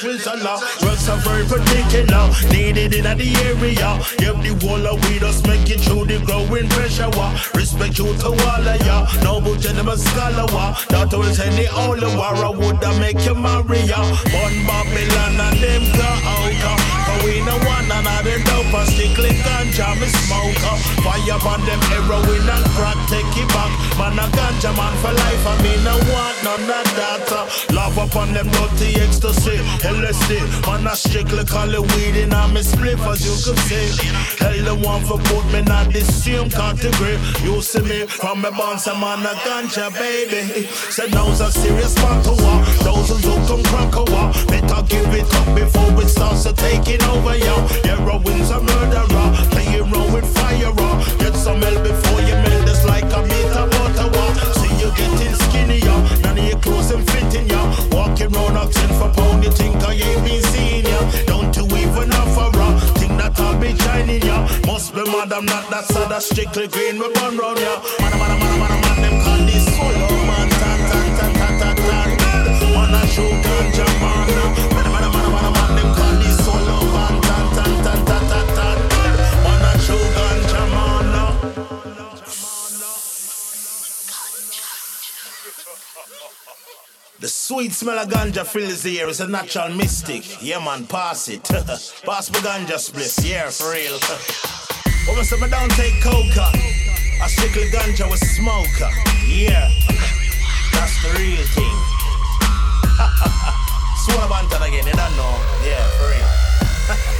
十三郎 One for put me not the same category. You see me from a bounce, I'm on a ganja, baby. Said those are serious matter, those who come crack a Better give it up before it starts to taking over, yo. Must be not that sad, that's strictly green, we burn round ya. Man, man, man, man, man, them call this solo oh, man, ta ta ta ta ta ta. Man, I show ganja man, man, man, man, man, man, them call this solo oh, man, ta ta ta ta ta ta. Man, I show ganja man. The sweet smell of ganja fills the air. It's a natural mystic. Yeah, man, pass it. pass my ganja spliff. Yeah, for real. Woman said, me don't take coca. I strictly ganja with smoker. Yeah, that's the real thing. Swallow bantan again, you don't know. Yeah, for real.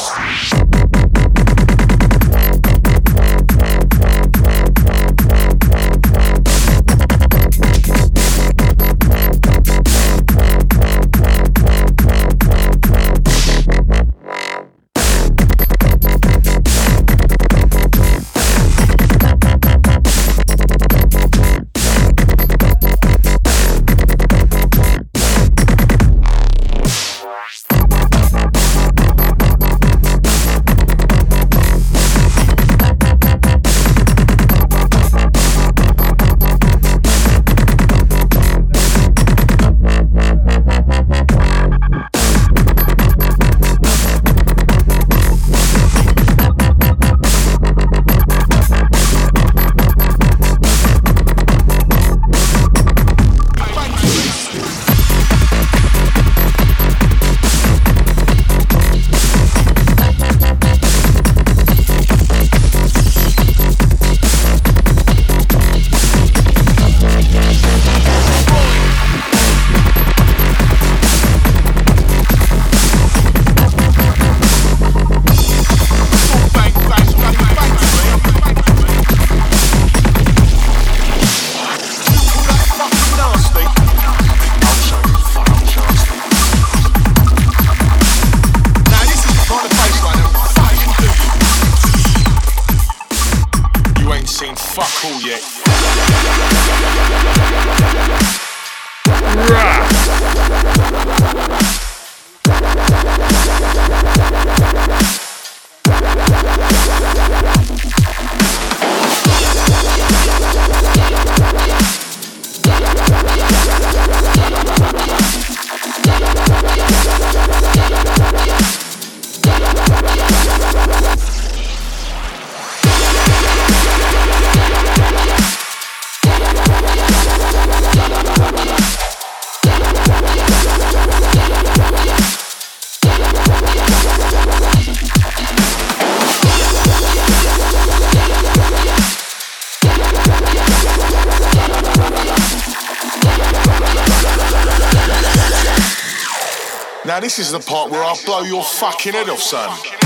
blow your fucking head off, son.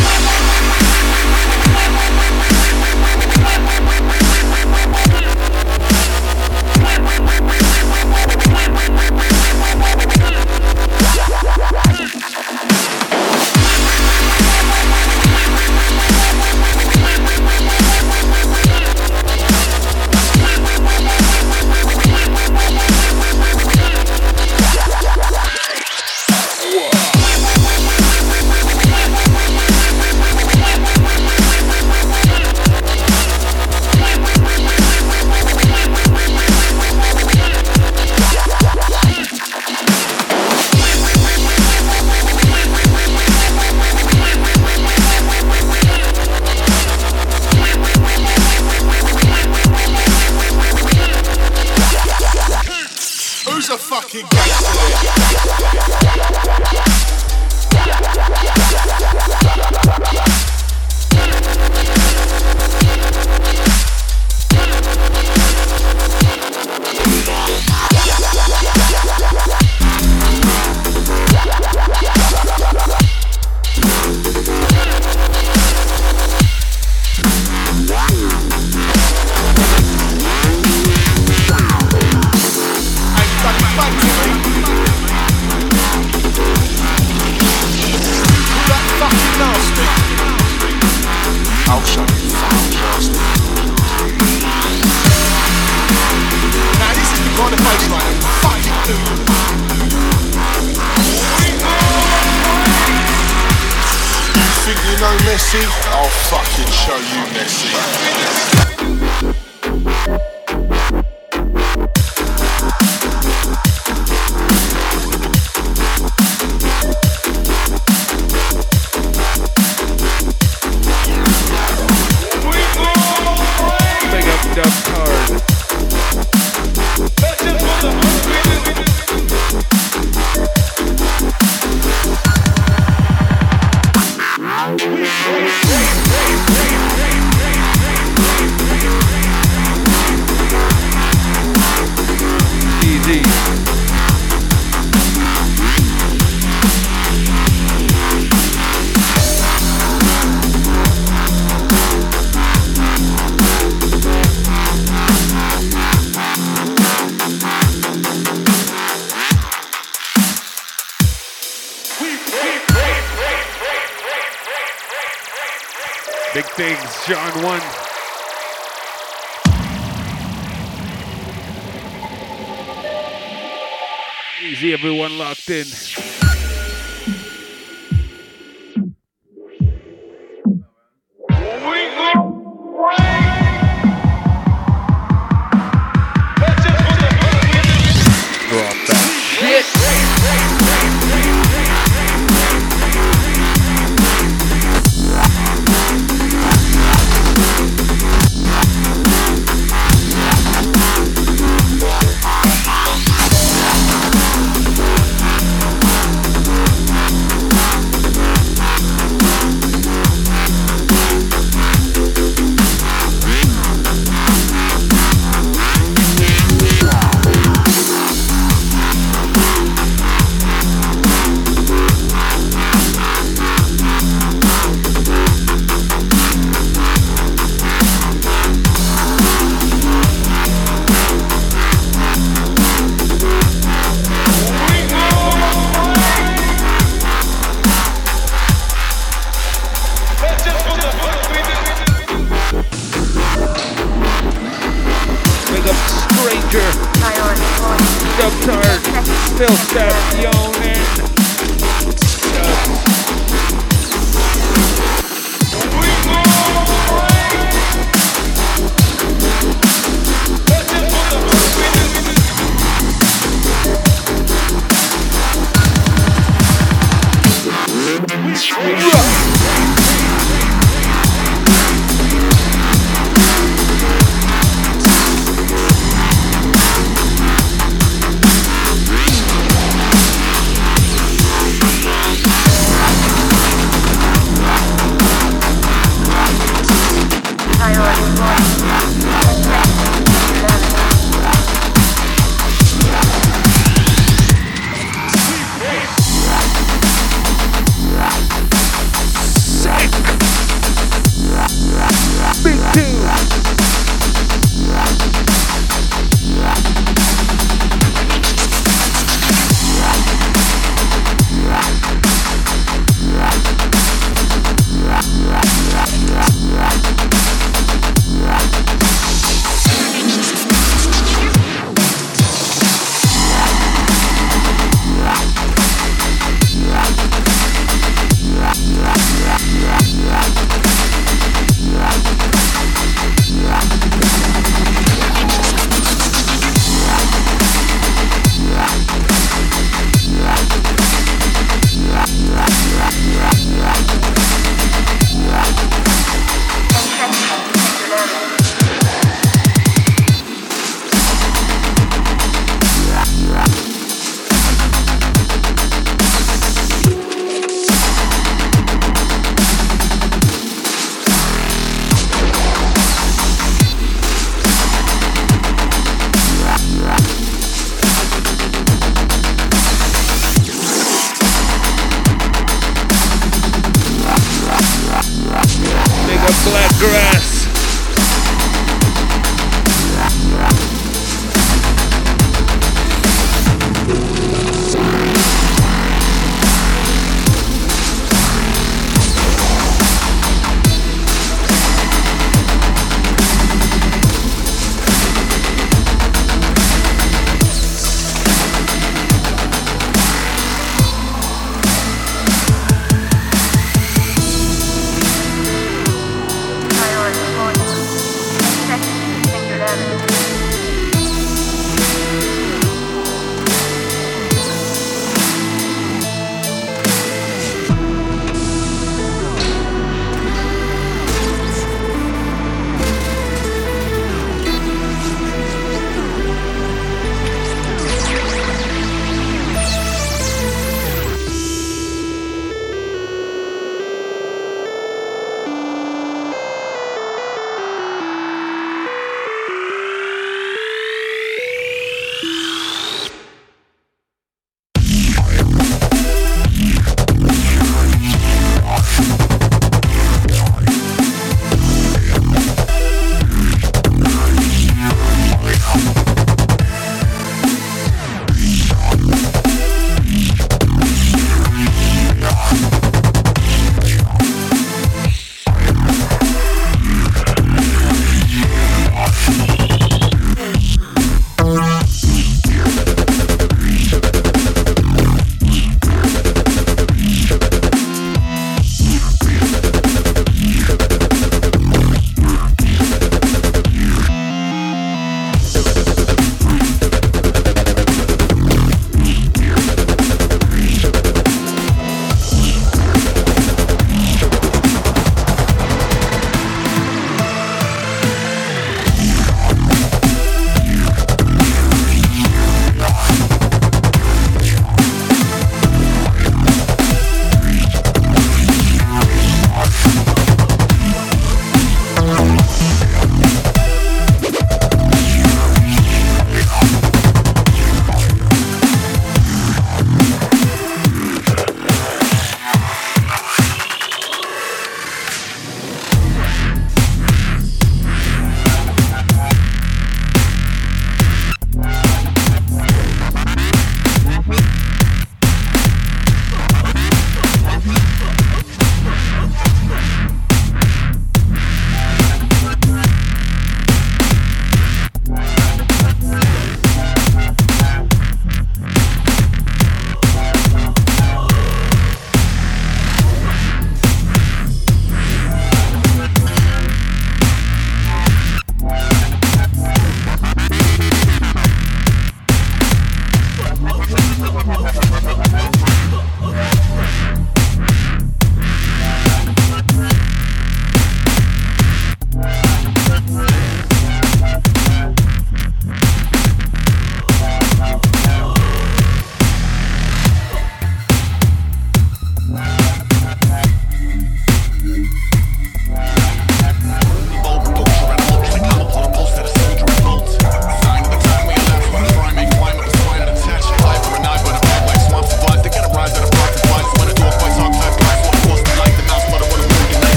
Everyone locked in.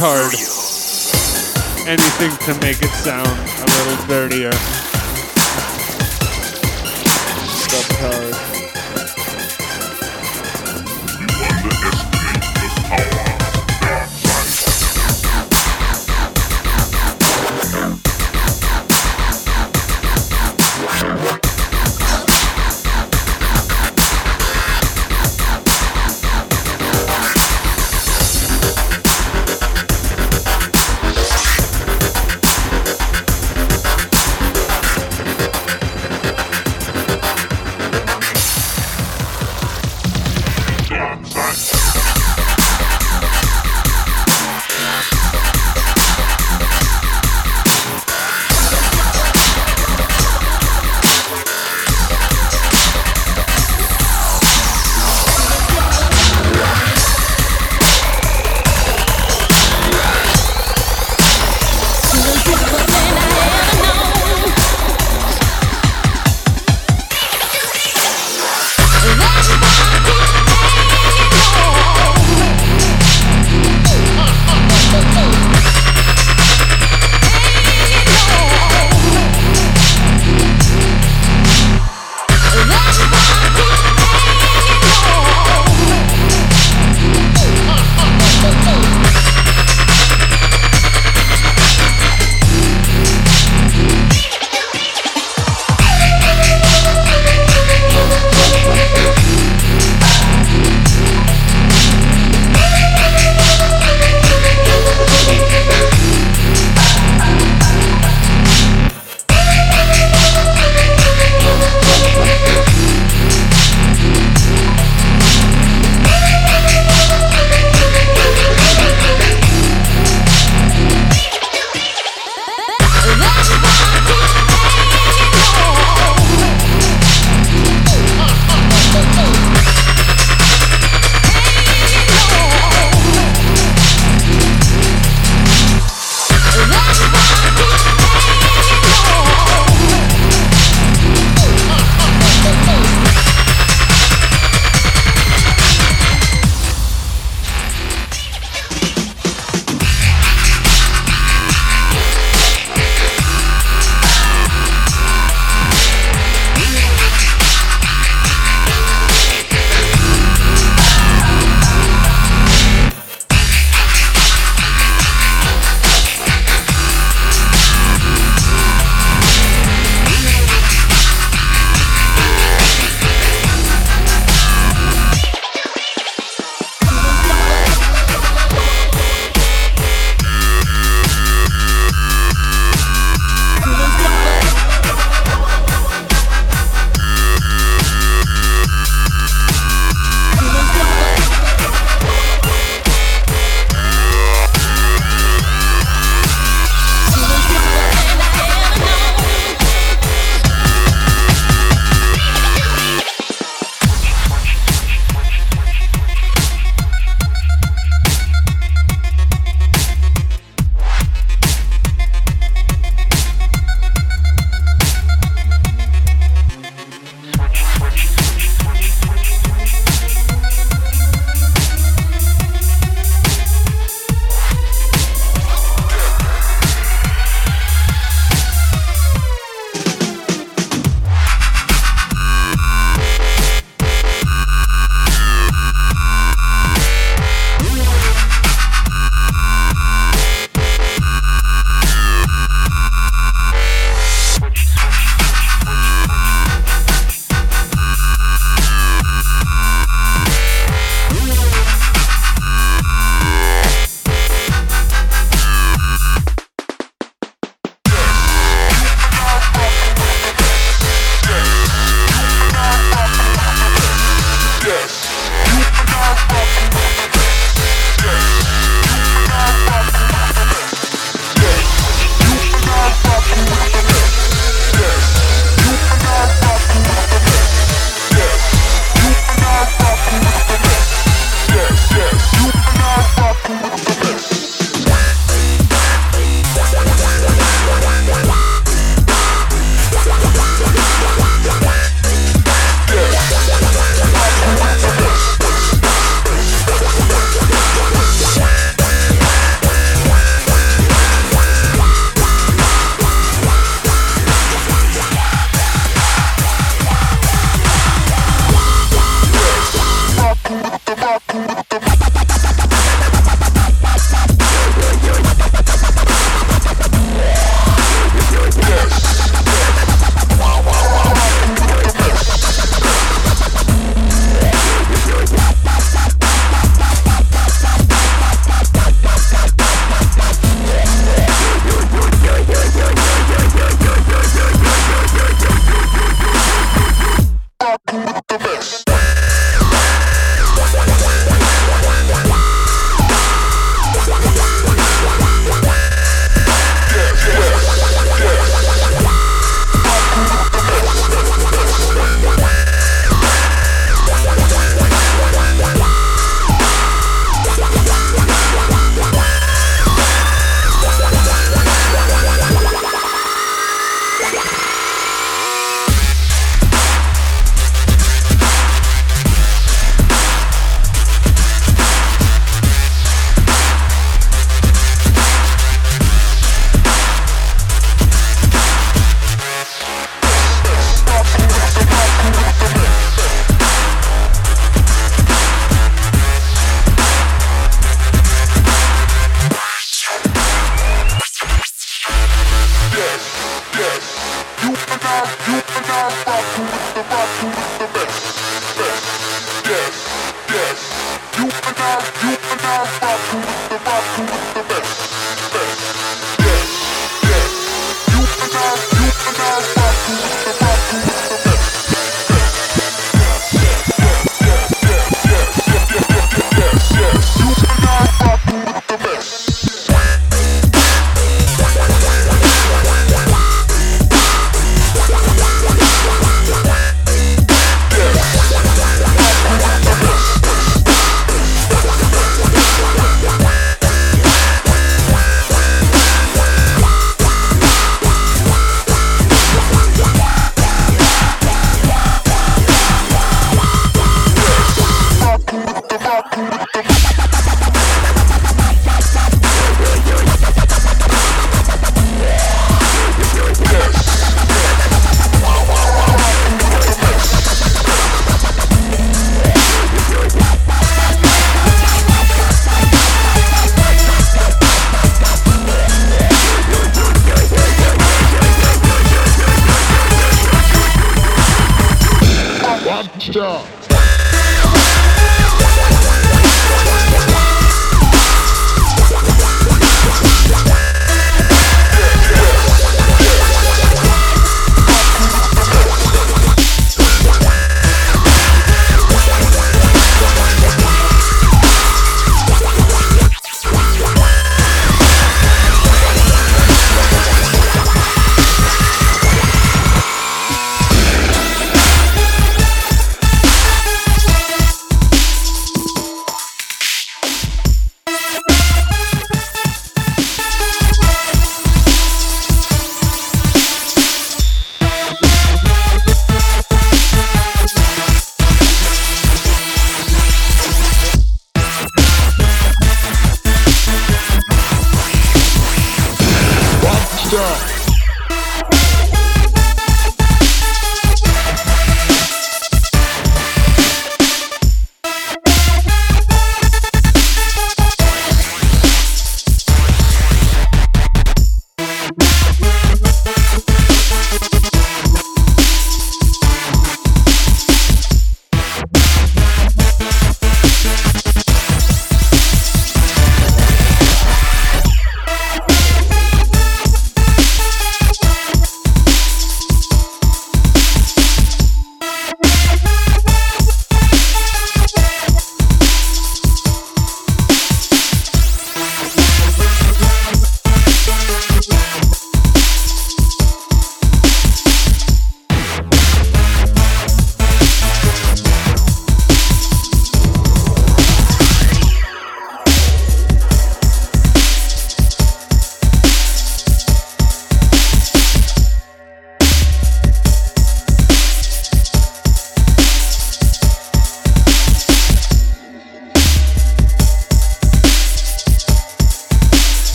Up Anything to make it sound a little dirtier.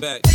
Them back.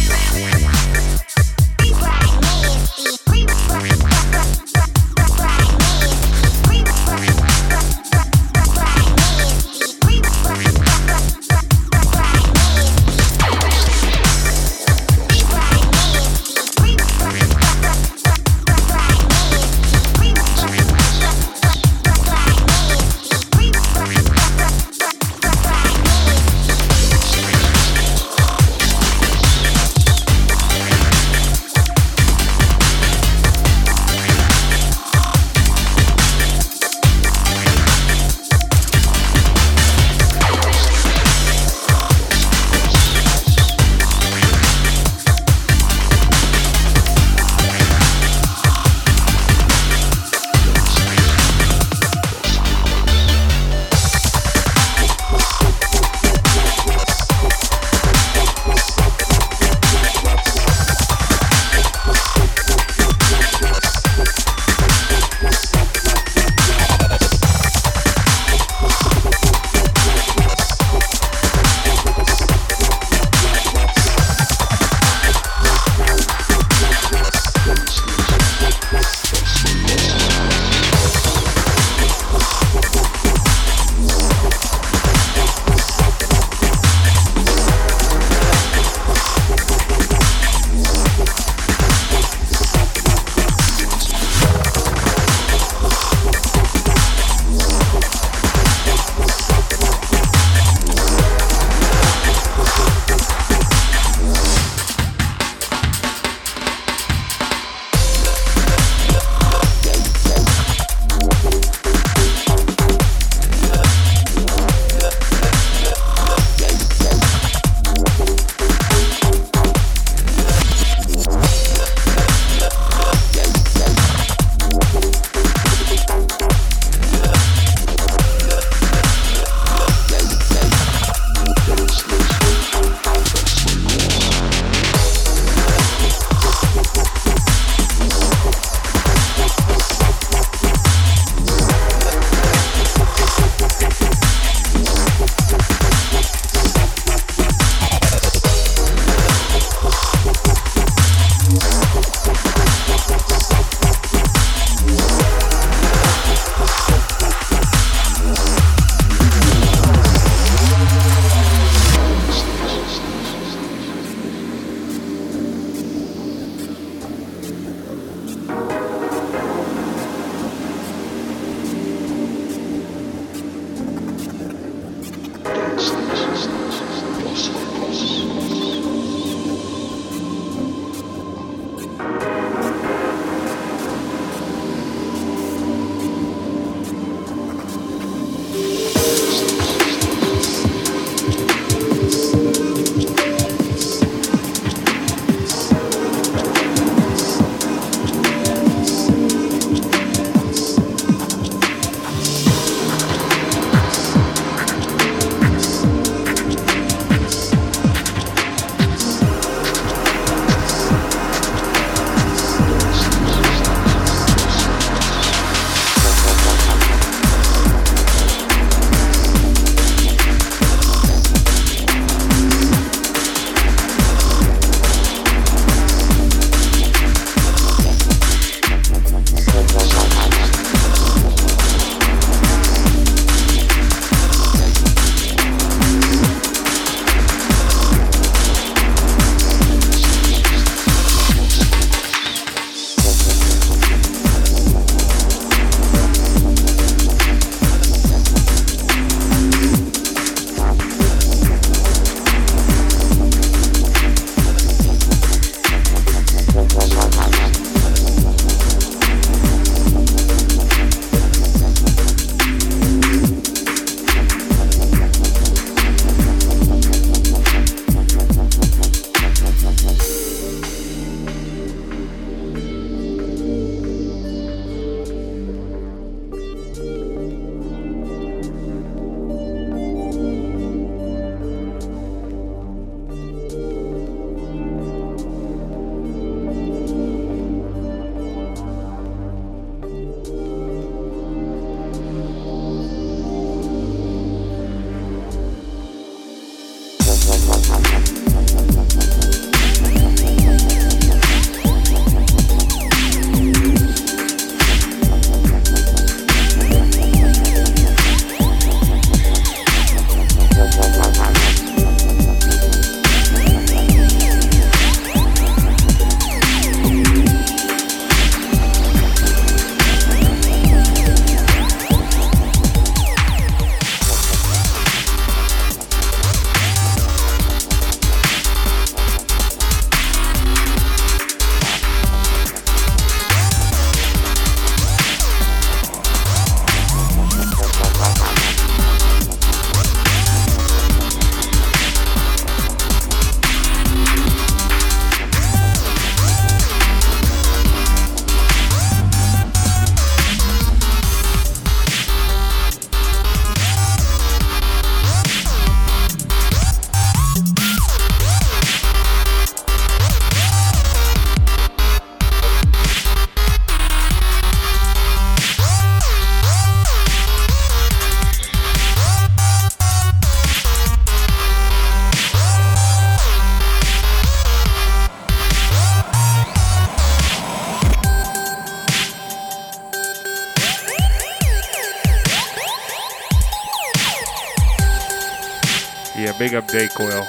Big up Dayquil.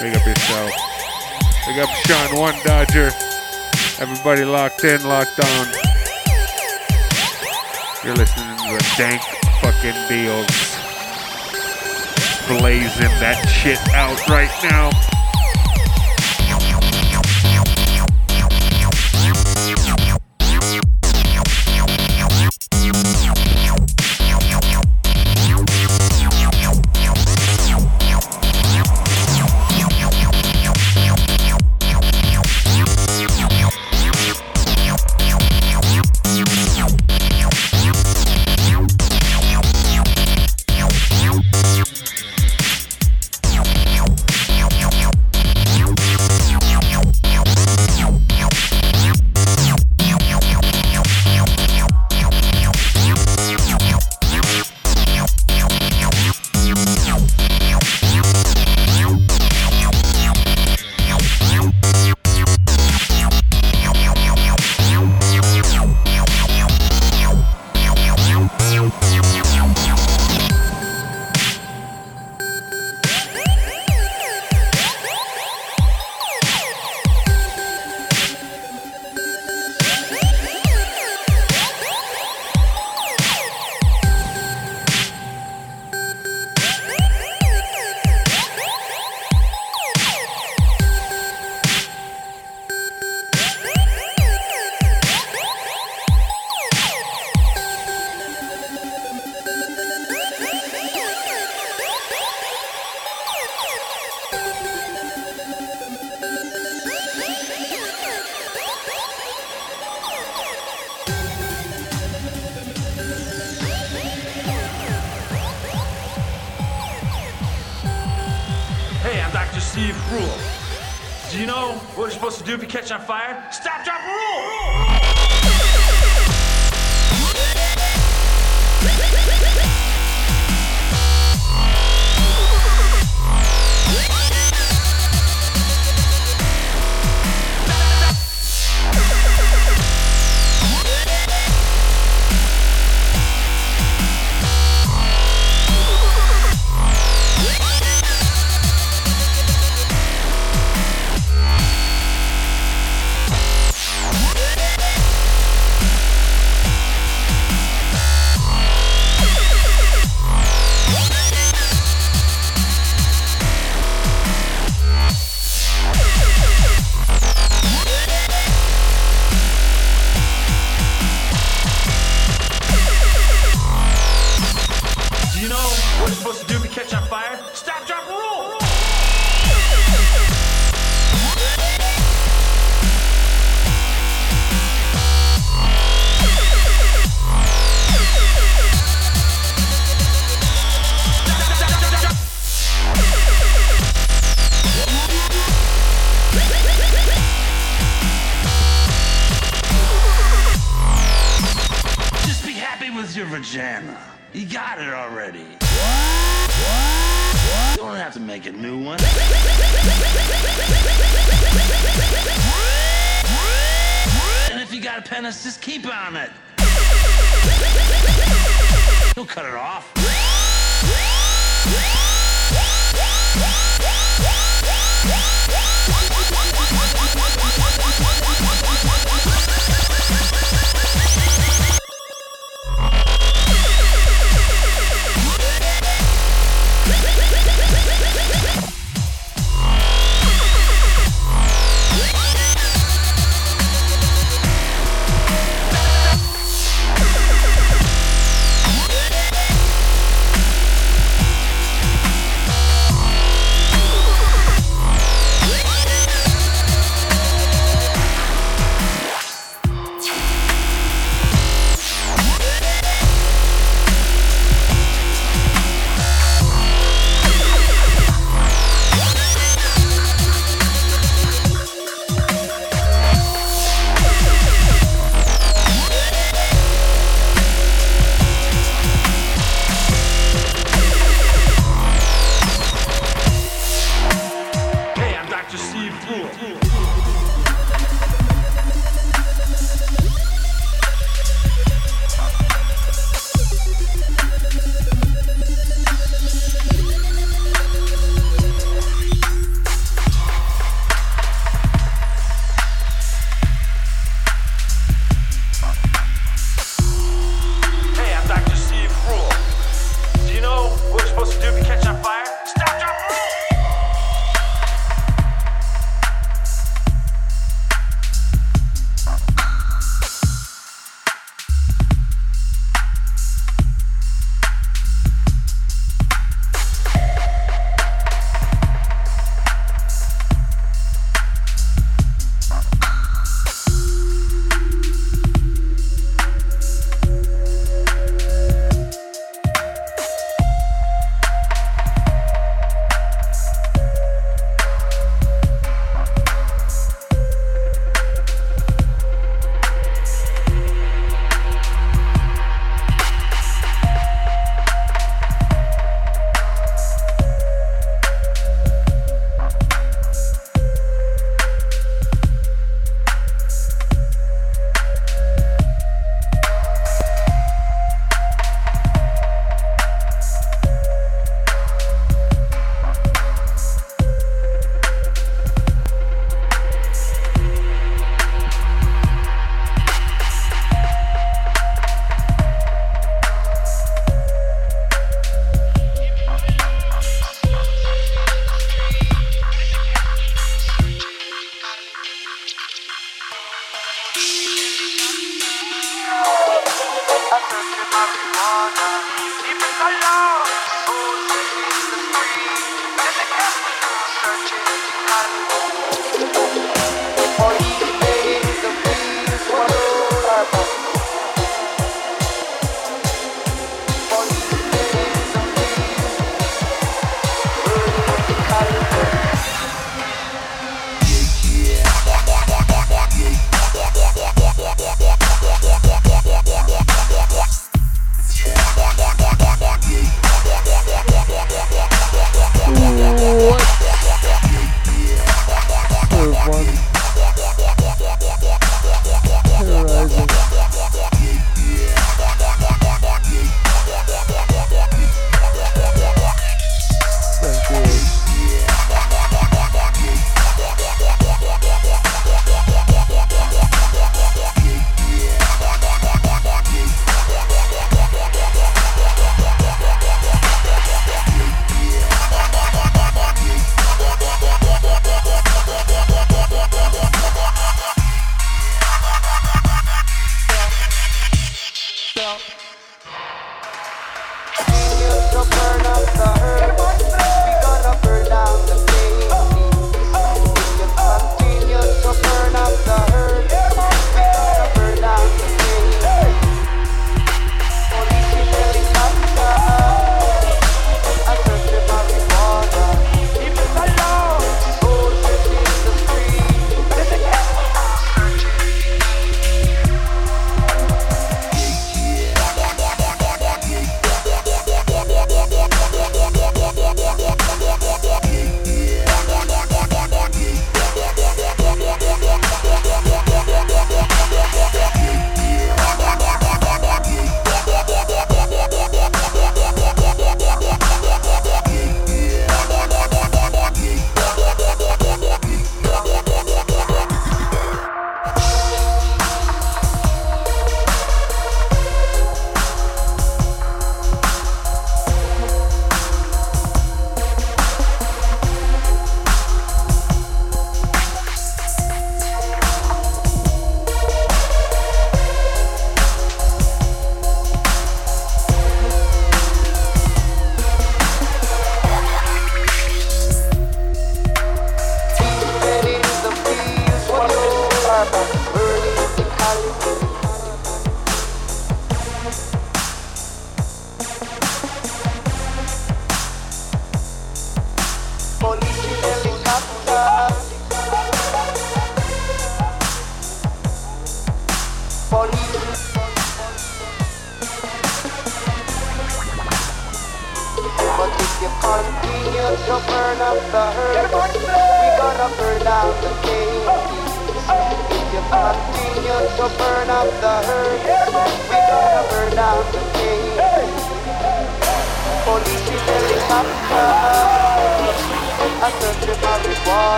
Big up yourself. Big up Sean One Dodger. Everybody locked in, locked on. You're listening to the dank fucking deals. Blazing that shit out right now.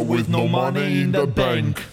With no money in the bank.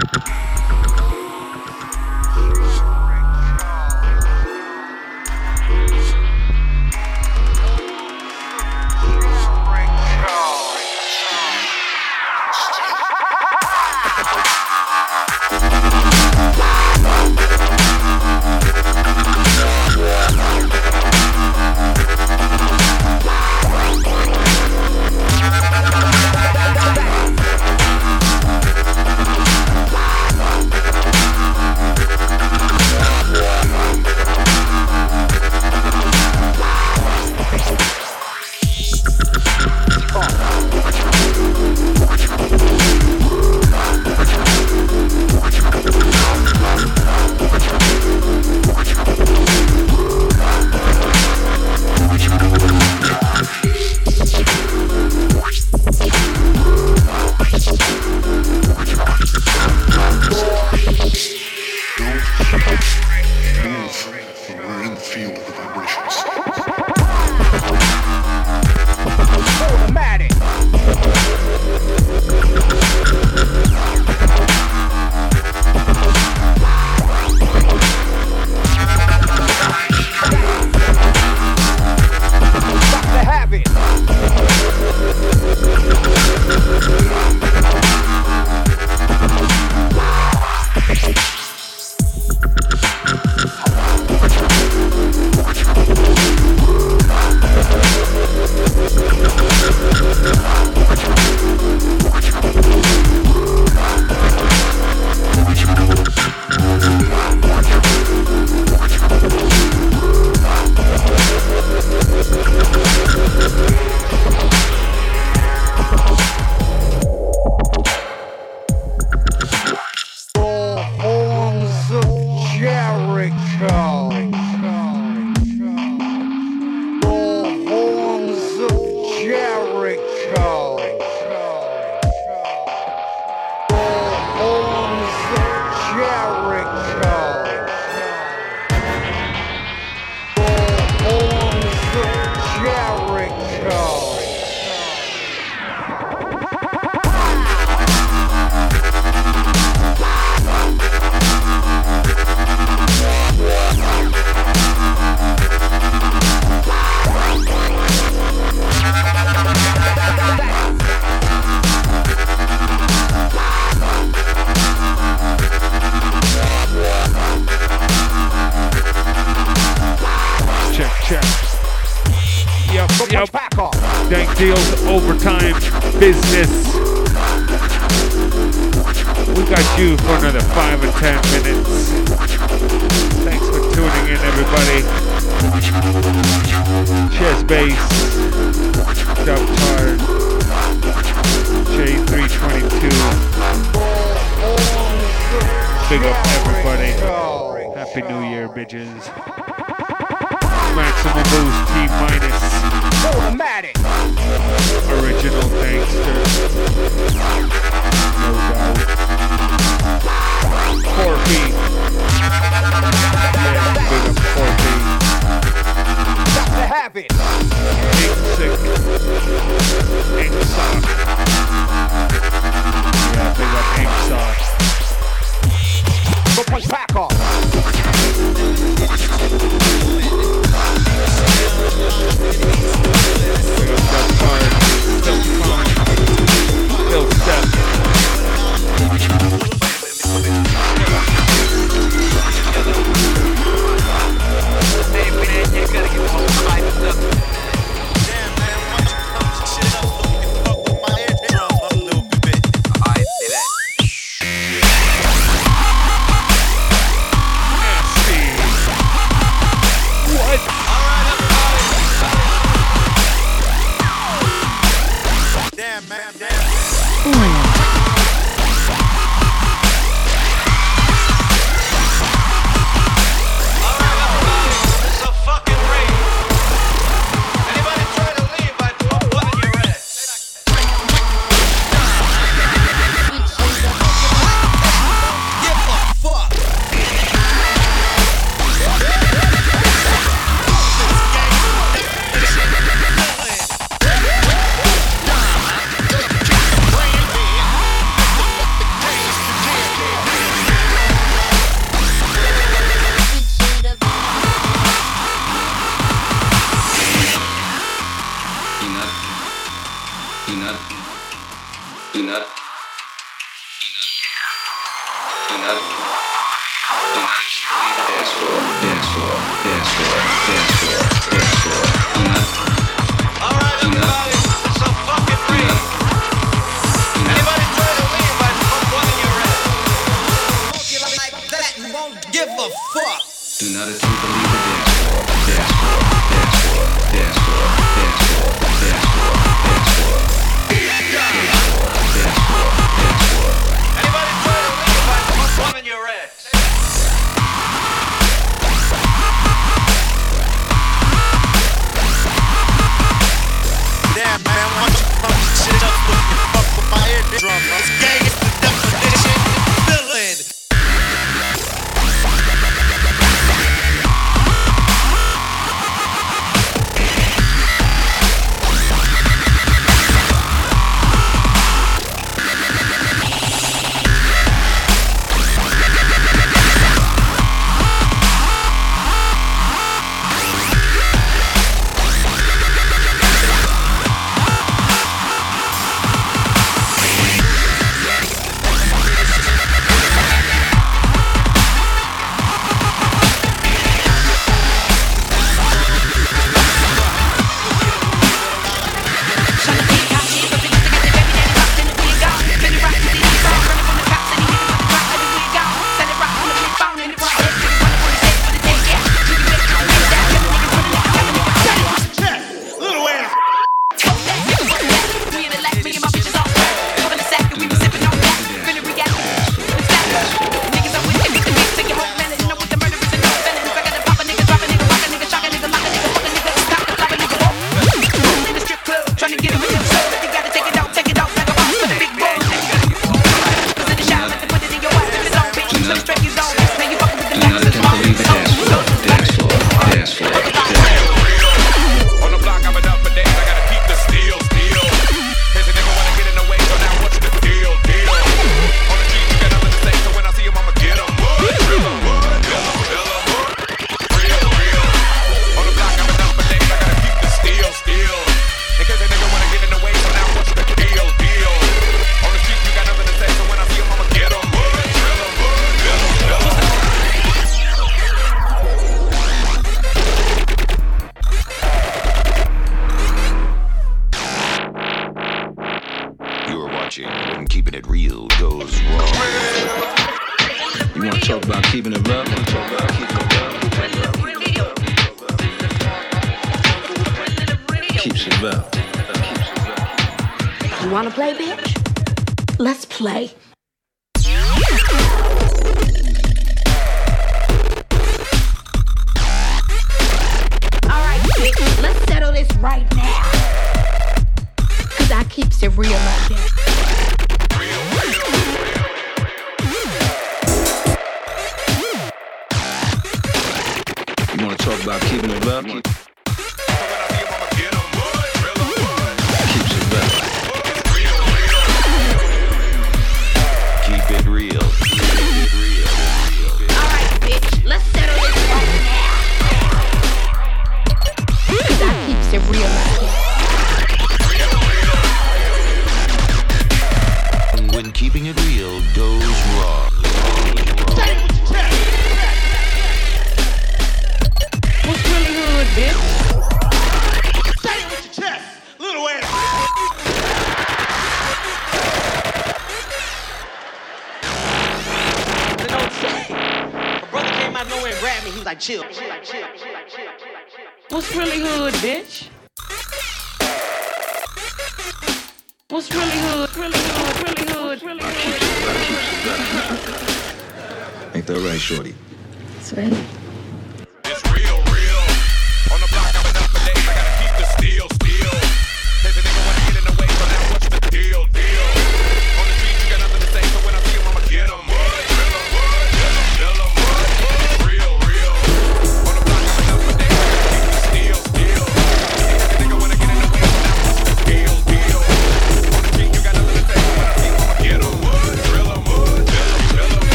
you